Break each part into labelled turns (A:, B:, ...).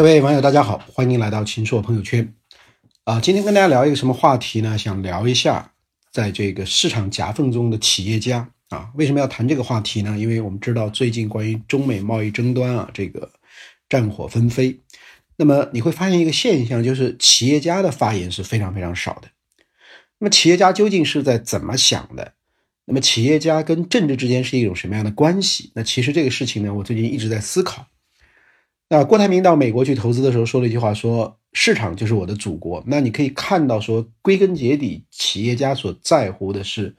A: 各位网友，大家好，欢迎来到秦朔朋友圈。啊，今天跟大家聊一个什么话题呢？想聊一下，在这个市场夹缝中的企业家啊，为什么要谈这个话题呢？因为我们知道最近关于中美贸易争端啊，这个战火纷飞。那么你会发现一个现象，就是企业家的发言是非常非常少的。那么企业家究竟是在怎么想的？那么企业家跟政治之间是一种什么样的关系？那其实这个事情呢，我最近一直在思考。那郭台铭到美国去投资的时候说了一句话，说市场就是我的祖国。那你可以看到，说归根结底，企业家所在乎的是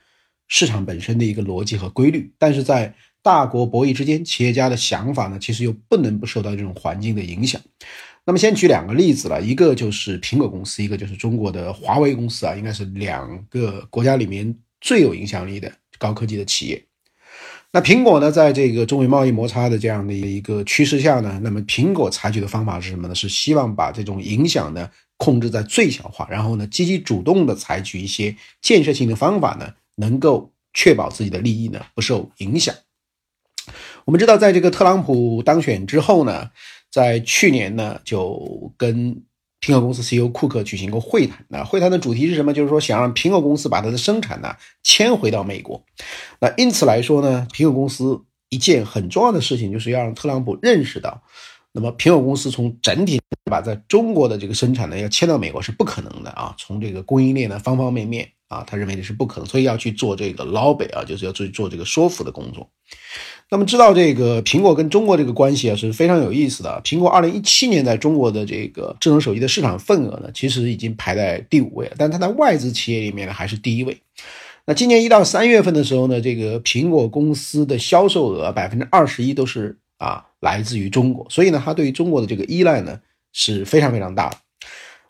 A: 市场本身的一个逻辑和规律。但是在大国博弈之间，企业家的想法呢，其实又不能不受到这种环境的影响。那么先举两个例子了，一个就是苹果公司，一个就是中国的华为公司啊，应该是两个国家里面最有影响力的高科技的企业。那苹果呢，在这个中美贸易摩擦的这样的一个趋势下呢，那么苹果采取的方法是什么呢？是希望把这种影响呢控制在最小化，然后呢积极主动的采取一些建设性的方法呢，能够确保自己的利益呢不受影响。我们知道，在这个特朗普当选之后呢，在去年呢就跟。苹果公司 CEO 库克举行过会谈，那会谈的主题是什么？就是说想让苹果公司把它的生产呢迁回到美国。那因此来说呢，苹果公司一件很重要的事情就是要让特朗普认识到，那么苹果公司从整体把在中国的这个生产呢要迁到美国是不可能的啊，从这个供应链的方方面面啊，他认为这是不可能，所以要去做这个捞北啊，就是要去做这个说服的工作。那么知道这个苹果跟中国这个关系啊是非常有意思的。苹果二零一七年在中国的这个智能手机的市场份额呢，其实已经排在第五位了，但它在外资企业里面呢还是第一位。那今年一到三月份的时候呢，这个苹果公司的销售额百分之二十一都是啊来自于中国，所以呢，它对于中国的这个依赖呢是非常非常大的。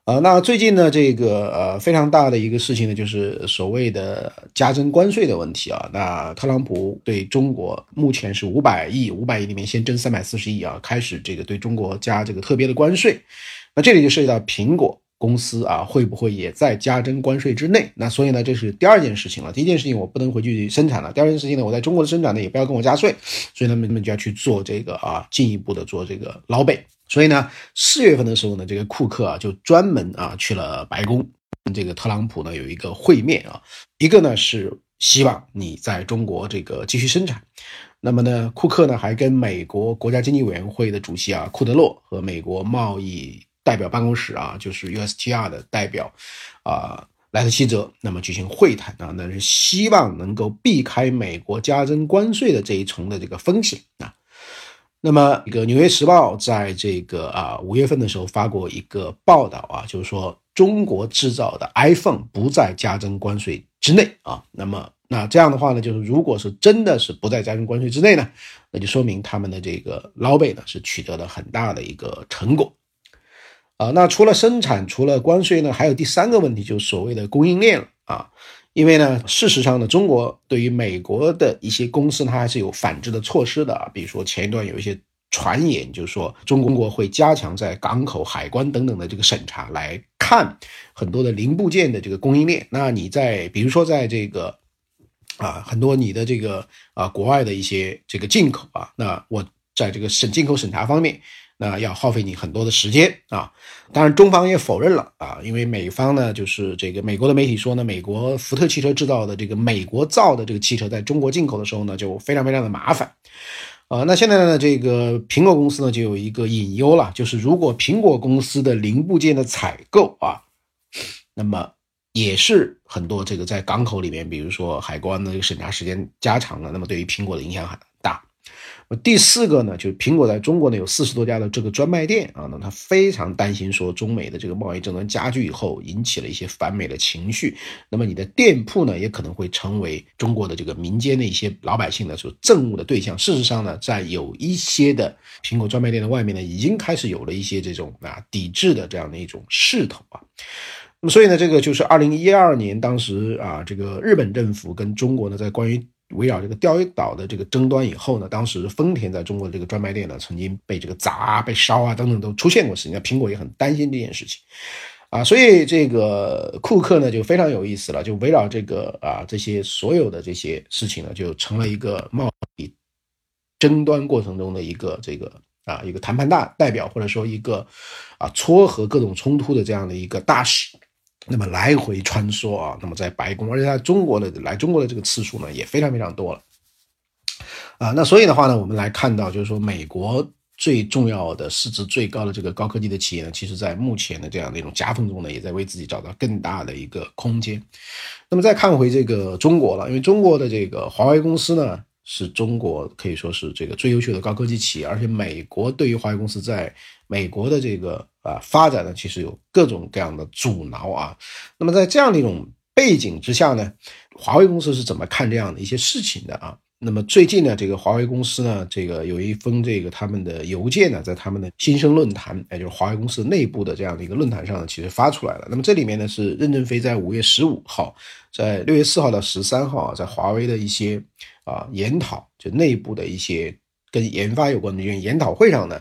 A: 呃，那最近呢，这个呃非常大的一个事情呢，就是所谓的加征关税的问题啊。那特朗普对中国目前是五百亿，五百亿里面先征三百四十亿啊，开始这个对中国加这个特别的关税。那这里就涉及到苹果公司啊，会不会也在加征关税之内？那所以呢，这是第二件事情了。第一件事情我不能回去生产了，第二件事情呢，我在中国的生产呢也不要跟我加税，所以他们就要去做这个啊，进一步的做这个捞北。所以呢，四月份的时候呢，这个库克啊就专门啊去了白宫，跟这个特朗普呢有一个会面啊。一个呢是希望你在中国这个继续生产，那么呢，库克呢还跟美国国家经济委员会的主席啊库德洛和美国贸易代表办公室啊就是 USTR 的代表啊莱特希泽那么举行会谈啊，那是希望能够避开美国加征关税的这一重的这个风险啊。那么，一个《纽约时报》在这个啊五月份的时候发过一个报道啊，就是说中国制造的 iPhone 不在加征关税之内啊。那么，那这样的话呢，就是如果是真的是不在加征关税之内呢，那就说明他们的这个捞贝呢是取得了很大的一个成果啊。那除了生产，除了关税呢，还有第三个问题，就是所谓的供应链了啊。因为呢，事实上呢，中国对于美国的一些公司，它还是有反制的措施的啊。比如说前一段有一些传言，就是说中国会加强在港口、海关等等的这个审查，来看很多的零部件的这个供应链。那你在比如说在这个啊，很多你的这个啊国外的一些这个进口啊，那我在这个审进口审查方面。那要耗费你很多的时间啊！当然，中方也否认了啊，因为美方呢，就是这个美国的媒体说呢，美国福特汽车制造的这个美国造的这个汽车在中国进口的时候呢，就非常非常的麻烦啊。那现在呢，这个苹果公司呢就有一个隐忧了，就是如果苹果公司的零部件的采购啊，那么也是很多这个在港口里面，比如说海关的这个审查时间加长了，那么对于苹果的影响很大。第四个呢，就是苹果在中国呢有四十多家的这个专卖店啊，那他非常担心说中美的这个贸易争端加剧以后，引起了一些反美的情绪，那么你的店铺呢也可能会成为中国的这个民间的一些老百姓的所憎恶的对象。事实上呢，在有一些的苹果专卖店的外面呢，已经开始有了一些这种啊抵制的这样的一种势头啊。那么所以呢，这个就是二零一二年当时啊，这个日本政府跟中国呢在关于。围绕这个钓鱼岛的这个争端以后呢，当时丰田在中国的这个专卖店呢，曾经被这个砸、被烧啊等等都出现过事情。那苹果也很担心这件事情，啊，所以这个库克呢就非常有意思了，就围绕这个啊这些所有的这些事情呢，就成了一个贸易争端过程中的一个这个啊，一个谈判大代表，或者说一个啊撮合各种冲突的这样的一个大使，那么来回穿梭啊，那么在白宫，而且在中国的来中国的这个次数呢也非常非常多了啊。那所以的话呢，我们来看到就是说美国。最重要的市值最高的这个高科技的企业呢，其实在目前的这样的一种夹缝中呢，也在为自己找到更大的一个空间。那么再看回这个中国了，因为中国的这个华为公司呢，是中国可以说是这个最优秀的高科技企业，而且美国对于华为公司在美国的这个啊发展呢，其实有各种各样的阻挠啊。那么在这样的一种背景之下呢，华为公司是怎么看这样的一些事情的啊？那么最近呢，这个华为公司呢，这个有一封这个他们的邮件呢，在他们的新生论坛，也就是华为公司内部的这样的一个论坛上呢，其实发出来了。那么这里面呢，是任正非在五月十五号，在六月四号到十三号啊，在华为的一些啊研讨，就内部的一些跟研发有关的研讨会上呢，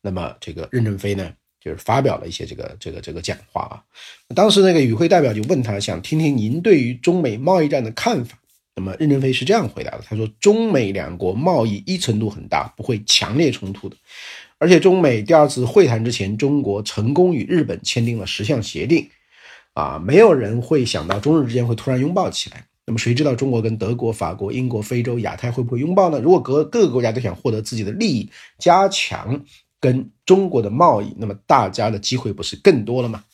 A: 那么这个任正非呢，就是发表了一些这个这个这个讲话啊。当时那个与会代表就问他，想听听您对于中美贸易战的看法。那么任正非是这样回答的：“他说，中美两国贸易依存度很大，不会强烈冲突的。而且中美第二次会谈之前，中国成功与日本签订了十项协定，啊，没有人会想到中日之间会突然拥抱起来。那么谁知道中国跟德国、法国、英国、非洲、亚太会不会拥抱呢？如果各各个国家都想获得自己的利益，加强跟中国的贸易，那么大家的机会不是更多了吗？”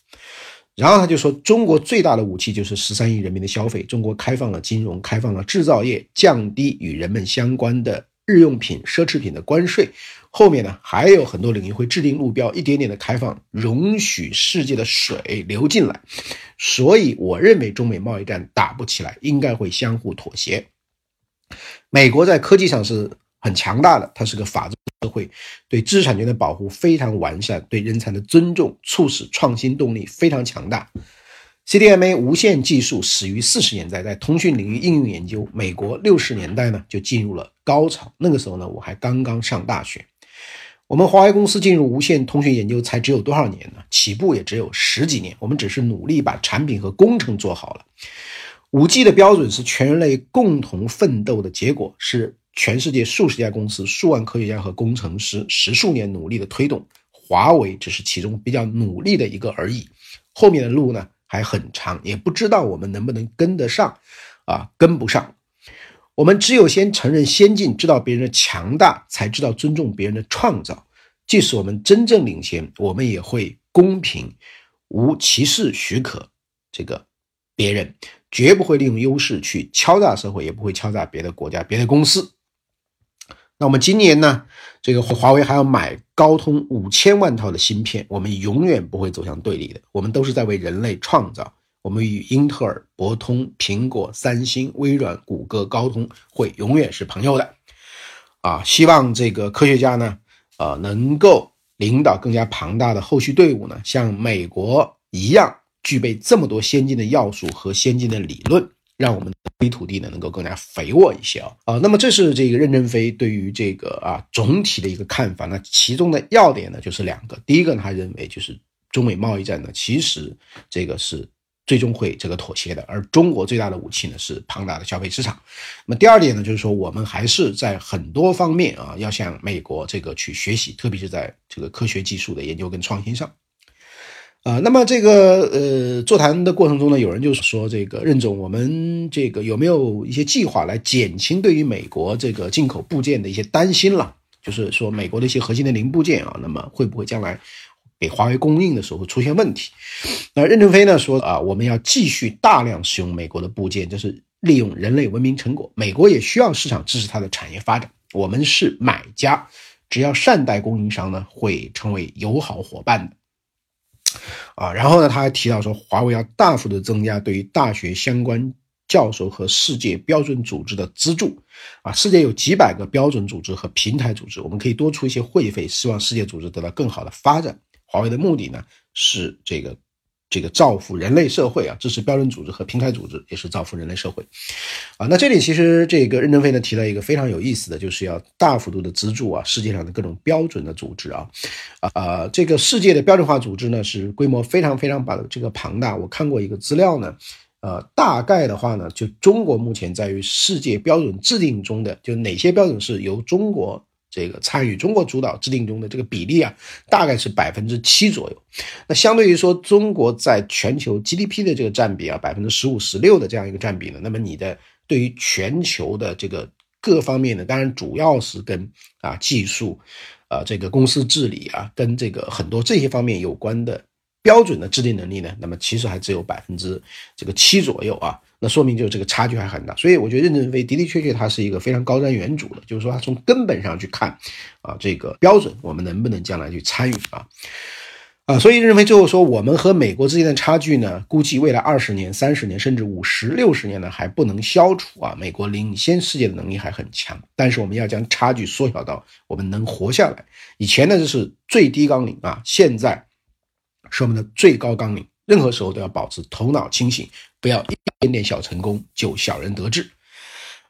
A: 然后他就说，中国最大的武器就是十三亿人民的消费。中国开放了金融，开放了制造业，降低与人们相关的日用品、奢侈品的关税。后面呢还有很多领域会制定目标，一点点的开放，容许世界的水流进来。所以我认为中美贸易战打不起来，应该会相互妥协。美国在科技上是。很强大的，它是个法治社会，对知识产权的保护非常完善，对人才的尊重促使创新动力非常强大。CDMA 无线技术始于四十年代，在通讯领域应用研究，美国六十年代呢就进入了高潮。那个时候呢，我还刚刚上大学。我们华为公司进入无线通讯研究才只有多少年呢？起步也只有十几年。我们只是努力把产品和工程做好了。五 G 的标准是全人类共同奋斗的结果，是。全世界数十家公司、数万科学家和工程师十数年努力的推动，华为只是其中比较努力的一个而已。后面的路呢还很长，也不知道我们能不能跟得上，啊，跟不上。我们只有先承认先进，知道别人的强大，才知道尊重别人的创造。即使我们真正领先，我们也会公平、无歧视许可这个别人，绝不会利用优势去敲诈社会，也不会敲诈别的国家、别的公司。那我们今年呢？这个华为还要买高通五千万套的芯片，我们永远不会走向对立的。我们都是在为人类创造。我们与英特尔、博通、苹果、三星、微软、谷歌、高通会永远是朋友的。啊，希望这个科学家呢，呃，能够领导更加庞大的后续队伍呢，像美国一样，具备这么多先进的要素和先进的理论。让我们的土地呢能够更加肥沃一些啊啊，那么这是这个任正非对于这个啊总体的一个看法。那其中的要点呢就是两个，第一个他认为就是中美贸易战呢其实这个是最终会这个妥协的，而中国最大的武器呢是庞大的消费市场。那么第二点呢就是说我们还是在很多方面啊要向美国这个去学习，特别是在这个科学技术的研究跟创新上。啊，那么这个呃座谈的过程中呢，有人就说这个任总，我们这个有没有一些计划来减轻对于美国这个进口部件的一些担心了？就是说美国的一些核心的零部件啊，那么会不会将来给华为供应的时候出现问题？那任正非呢说啊，我们要继续大量使用美国的部件，就是利用人类文明成果。美国也需要市场支持它的产业发展，我们是买家，只要善待供应商呢，会成为友好伙伴的。啊，然后呢，他还提到说，华为要大幅的增加对于大学相关教授和世界标准组织的资助。啊，世界有几百个标准组织和平台组织，我们可以多出一些会费，希望世界组织得到更好的发展。华为的目的呢，是这个。这个造福人类社会啊，支持标准组织和平台组织也是造福人类社会，啊，那这里其实这个任正非呢提到一个非常有意思的，就是要大幅度的资助啊世界上的各种标准的组织啊，啊，这个世界的标准化组织呢是规模非常非常把这个庞大。我看过一个资料呢，呃，大概的话呢，就中国目前在于世界标准制定中的，就哪些标准是由中国这个参与中国主导制定中的这个比例啊，大概是百分之七左右。那相对于说中国在全球 GDP 的这个占比啊，百分之十五、十六的这样一个占比呢，那么你的对于全球的这个各方面的，当然主要是跟啊技术，啊这个公司治理啊，跟这个很多这些方面有关的标准的制定能力呢，那么其实还只有百分之这个七左右啊。那说明就是这个差距还很大，所以我觉得任正非的的确确他是一个非常高瞻远瞩的，就是说他从根本上去看，啊，这个标准我们能不能将来去参与啊？啊，所以任正非最后说，我们和美国之间的差距呢，估计未来二十年、三十年甚至五十六十年呢还不能消除啊。美国领先世界的能力还很强，但是我们要将差距缩小到我们能活下来。以前呢这是最低纲领啊，现在是我们的最高纲领。任何时候都要保持头脑清醒，不要一点点小成功就小人得志。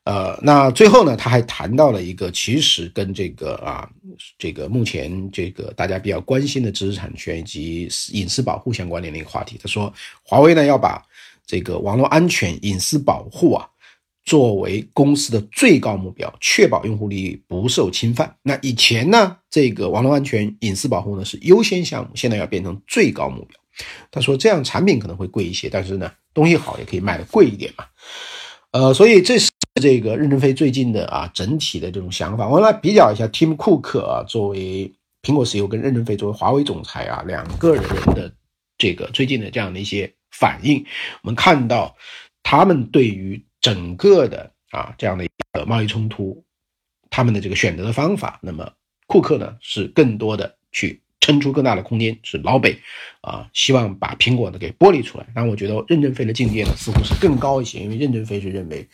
A: 呃，那最后呢，他还谈到了一个其实跟这个啊，这个目前这个大家比较关心的知识产权以及隐私保护相关联的一个话题。他说，华为呢要把这个网络安全、隐私保护啊作为公司的最高目标，确保用户利益不受侵犯。那以前呢，这个网络安全、隐私保护呢是优先项目，现在要变成最高目标。他说：“这样产品可能会贵一些，但是呢，东西好也可以卖的贵一点嘛。呃，所以这是这个任正非最近的啊整体的这种想法。我们来比较一下，Tim Cook 啊，作为苹果 CEO 跟任正非作为华为总裁啊，两个人的这个最近的这样的一些反应，我们看到他们对于整个的啊这样的一个贸易冲突，他们的这个选择的方法，那么库克呢是更多的去。”撑出更大的空间是老北，啊，希望把苹果呢给剥离出来。但我觉得任正非的境界呢似乎是更高一些，因为任正非是认为，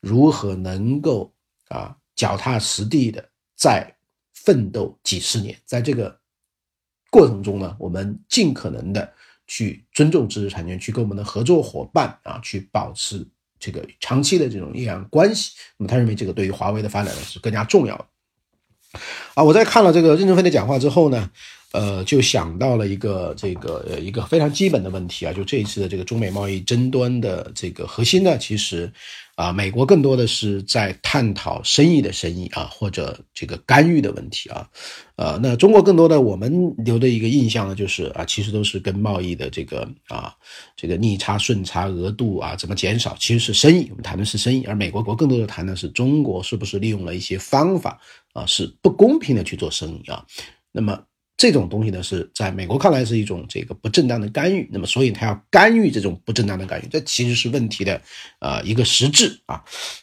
A: 如何能够啊脚踏实地的再奋斗几十年，在这个过程中呢，我们尽可能的去尊重知识产权，去跟我们的合作伙伴啊去保持这个长期的这种力量关系。那么他认为这个对于华为的发展呢是更加重要的。啊，我在看了这个任正非的讲话之后呢。呃，就想到了一个这个呃一个非常基本的问题啊，就这一次的这个中美贸易争端的这个核心呢，其实啊，美国更多的是在探讨生意的生意啊，或者这个干预的问题啊，呃，那中国更多的我们留的一个印象呢，就是啊，其实都是跟贸易的这个啊这个逆差顺差额度啊怎么减少，其实是生意，我们谈的是生意，而美国国更多的谈的是中国是不是利用了一些方法啊，是不公平的去做生意啊，那么。这种东西呢，是在美国看来是一种这个不正当的干预，那么所以他要干预这种不正当的干预，这其实是问题的啊一个实质啊。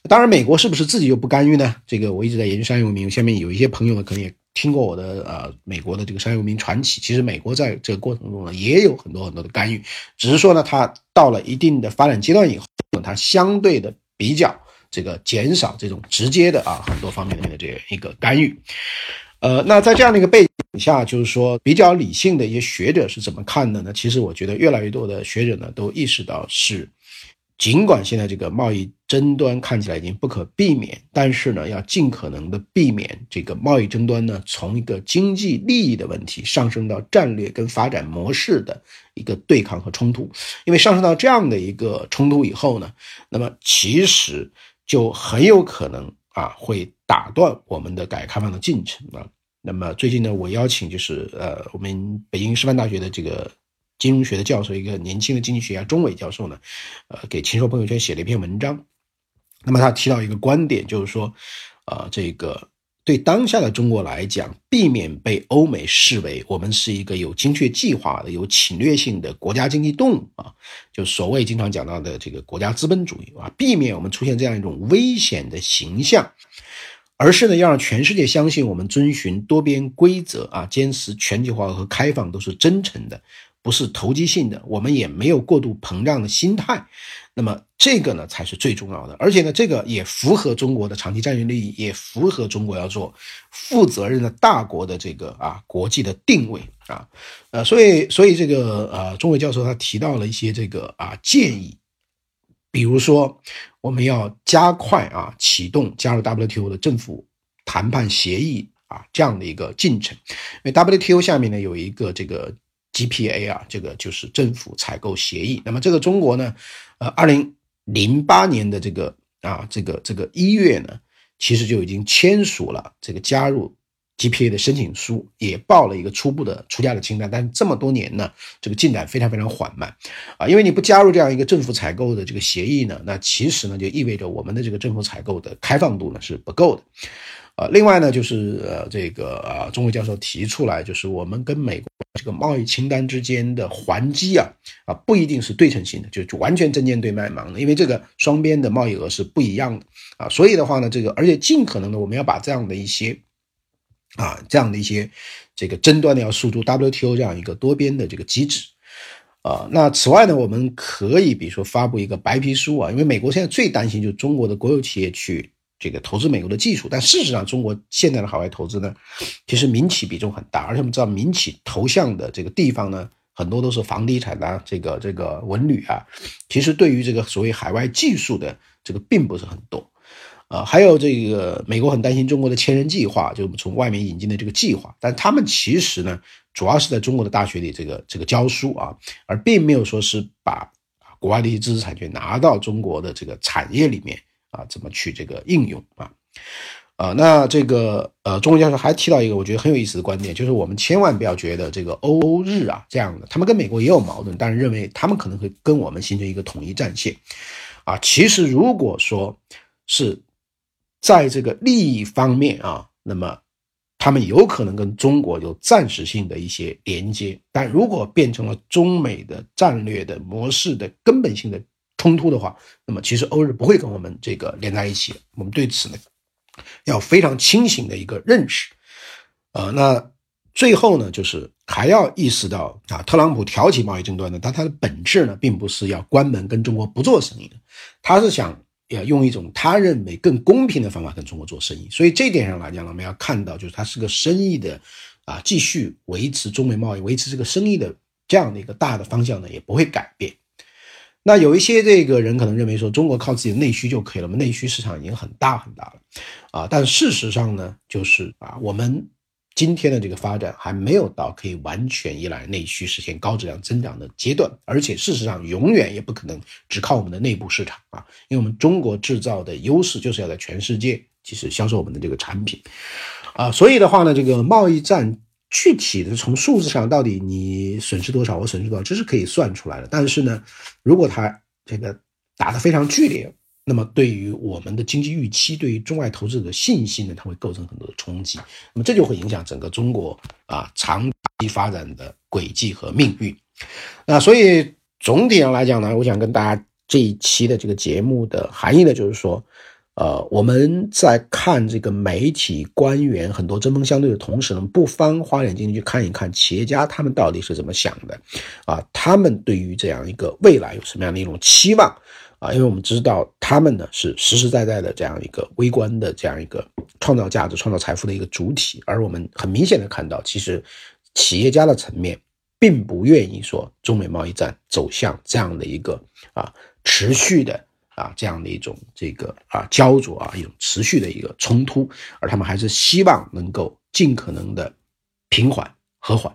A: 当然，美国是不是自己就不干预呢？这个我一直在研究商业文明，下面有一些朋友呢可能也听过我的呃美国的这个商业文明传奇。其实美国在这个过程中呢也有很多很多的干预，只是说呢它到了一定的发展阶段以后，它相对的比较这个减少这种直接的啊很多方面的这样一个干预。呃，那在这样的一个背景下，就是说比较理性的一些学者是怎么看的呢？其实我觉得越来越多的学者呢都意识到，是尽管现在这个贸易争端看起来已经不可避免，但是呢，要尽可能的避免这个贸易争端呢从一个经济利益的问题上升到战略跟发展模式的一个对抗和冲突。因为上升到这样的一个冲突以后呢，那么其实就很有可能啊会。打断我们的改革开放的进程啊！那么最近呢，我邀请就是呃，我们北京师范大学的这个金融学的教授，一个年轻的经济学家钟伟教授呢，呃，给秦朔朋友圈写了一篇文章。那么他提到一个观点，就是说，啊，这个对当下的中国来讲，避免被欧美视为我们是一个有精确计划的、有侵略性的国家经济动物啊，就所谓经常讲到的这个国家资本主义啊，避免我们出现这样一种危险的形象。而是呢，要让全世界相信我们遵循多边规则啊，坚持全球化和开放都是真诚的，不是投机性的。我们也没有过度膨胀的心态。那么这个呢，才是最重要的。而且呢，这个也符合中国的长期战略利益，也符合中国要做负责任的大国的这个啊国际的定位啊。呃，所以，所以这个呃，钟伟教授他提到了一些这个啊建议。比如说，我们要加快啊启动加入 WTO 的政府谈判协议啊这样的一个进程，因为 WTO 下面呢有一个这个 GPA 啊，这个就是政府采购协议。那么这个中国呢，呃，二零零八年的这个啊这个这个一月呢，其实就已经签署了这个加入 GPA 的申请书，也报了一个初步的出价的清单，但是这么多年呢，这个进展非常非常缓慢。啊，因为你不加入这样一个政府采购的这个协议呢，那其实呢就意味着我们的这个政府采购的开放度呢是不够的。呃，另外呢，就是呃，这个啊，钟伟教授提出来，就是我们跟美国这个贸易清单之间的还击啊，啊，不一定是对称性的，就就完全针尖对麦芒的，因为这个双边的贸易额是不一样的。啊，所以的话呢，这个而且尽可能的，我们要把这样的一些啊，这样的一些这个争端呢，要诉诸 WTO 这样一个多边的这个机制啊。那此外呢，我们可以比如说发布一个白皮书啊，因为美国现在最担心就是中国的国有企业去。这个投资美国的技术，但事实上，中国现在的海外投资呢，其实民企比重很大，而且我们知道民企投向的这个地方呢，很多都是房地产啊，这个这个文旅啊，其实对于这个所谓海外技术的这个并不是很多，啊，还有这个美国很担心中国的千人计划，就是从外面引进的这个计划，但他们其实呢，主要是在中国的大学里这个这个教书啊，而并没有说是把国外的一些知识产权拿到中国的这个产业里面。啊，怎么去这个应用啊？啊，那这个呃，钟教授还提到一个我觉得很有意思的观点，就是我们千万不要觉得这个欧欧日啊这样的，他们跟美国也有矛盾，但是认为他们可能会跟我们形成一个统一战线啊。其实如果说是在这个利益方面啊，那么他们有可能跟中国有暂时性的一些连接，但如果变成了中美的战略的模式的根本性的。冲突的话，那么其实欧日不会跟我们这个连在一起。我们对此呢，要非常清醒的一个认识。呃，那最后呢，就是还要意识到啊，特朗普挑起贸易争端呢，但他的本质呢，并不是要关门跟中国不做生意的，他是想要用一种他认为更公平的方法跟中国做生意。所以这点上来讲呢，我们要看到，就是他是个生意的啊，继续维持中美贸易，维持这个生意的这样的一个大的方向呢，也不会改变。那有一些这个人可能认为说，中国靠自己的内需就可以了，我们内需市场已经很大很大了，啊，但事实上呢，就是啊，我们今天的这个发展还没有到可以完全依赖内需实现高质量增长的阶段，而且事实上永远也不可能只靠我们的内部市场啊，因为我们中国制造的优势就是要在全世界其实销售我们的这个产品，啊，所以的话呢，这个贸易战。具体的从数字上，到底你损失多少，我损失多少，这是可以算出来的。但是呢，如果它这个打得非常剧烈，那么对于我们的经济预期，对于中外投资者的信心呢，它会构成很多的冲击。那么这就会影响整个中国啊长期发展的轨迹和命运。那所以总体上来讲呢，我想跟大家这一期的这个节目的含义呢，就是说。呃，我们在看这个媒体官员很多针锋相对的同时呢，不妨花点精力去看一看企业家他们到底是怎么想的，啊，他们对于这样一个未来有什么样的一种期望，啊，因为我们知道他们呢是实实在在的这样一个微观的这样一个创造价值、创造财富的一个主体，而我们很明显的看到，其实企业家的层面并不愿意说中美贸易战走向这样的一个啊持续的。啊，这样的一种这个啊焦灼啊，一种持续的一个冲突，而他们还是希望能够尽可能的平缓和缓。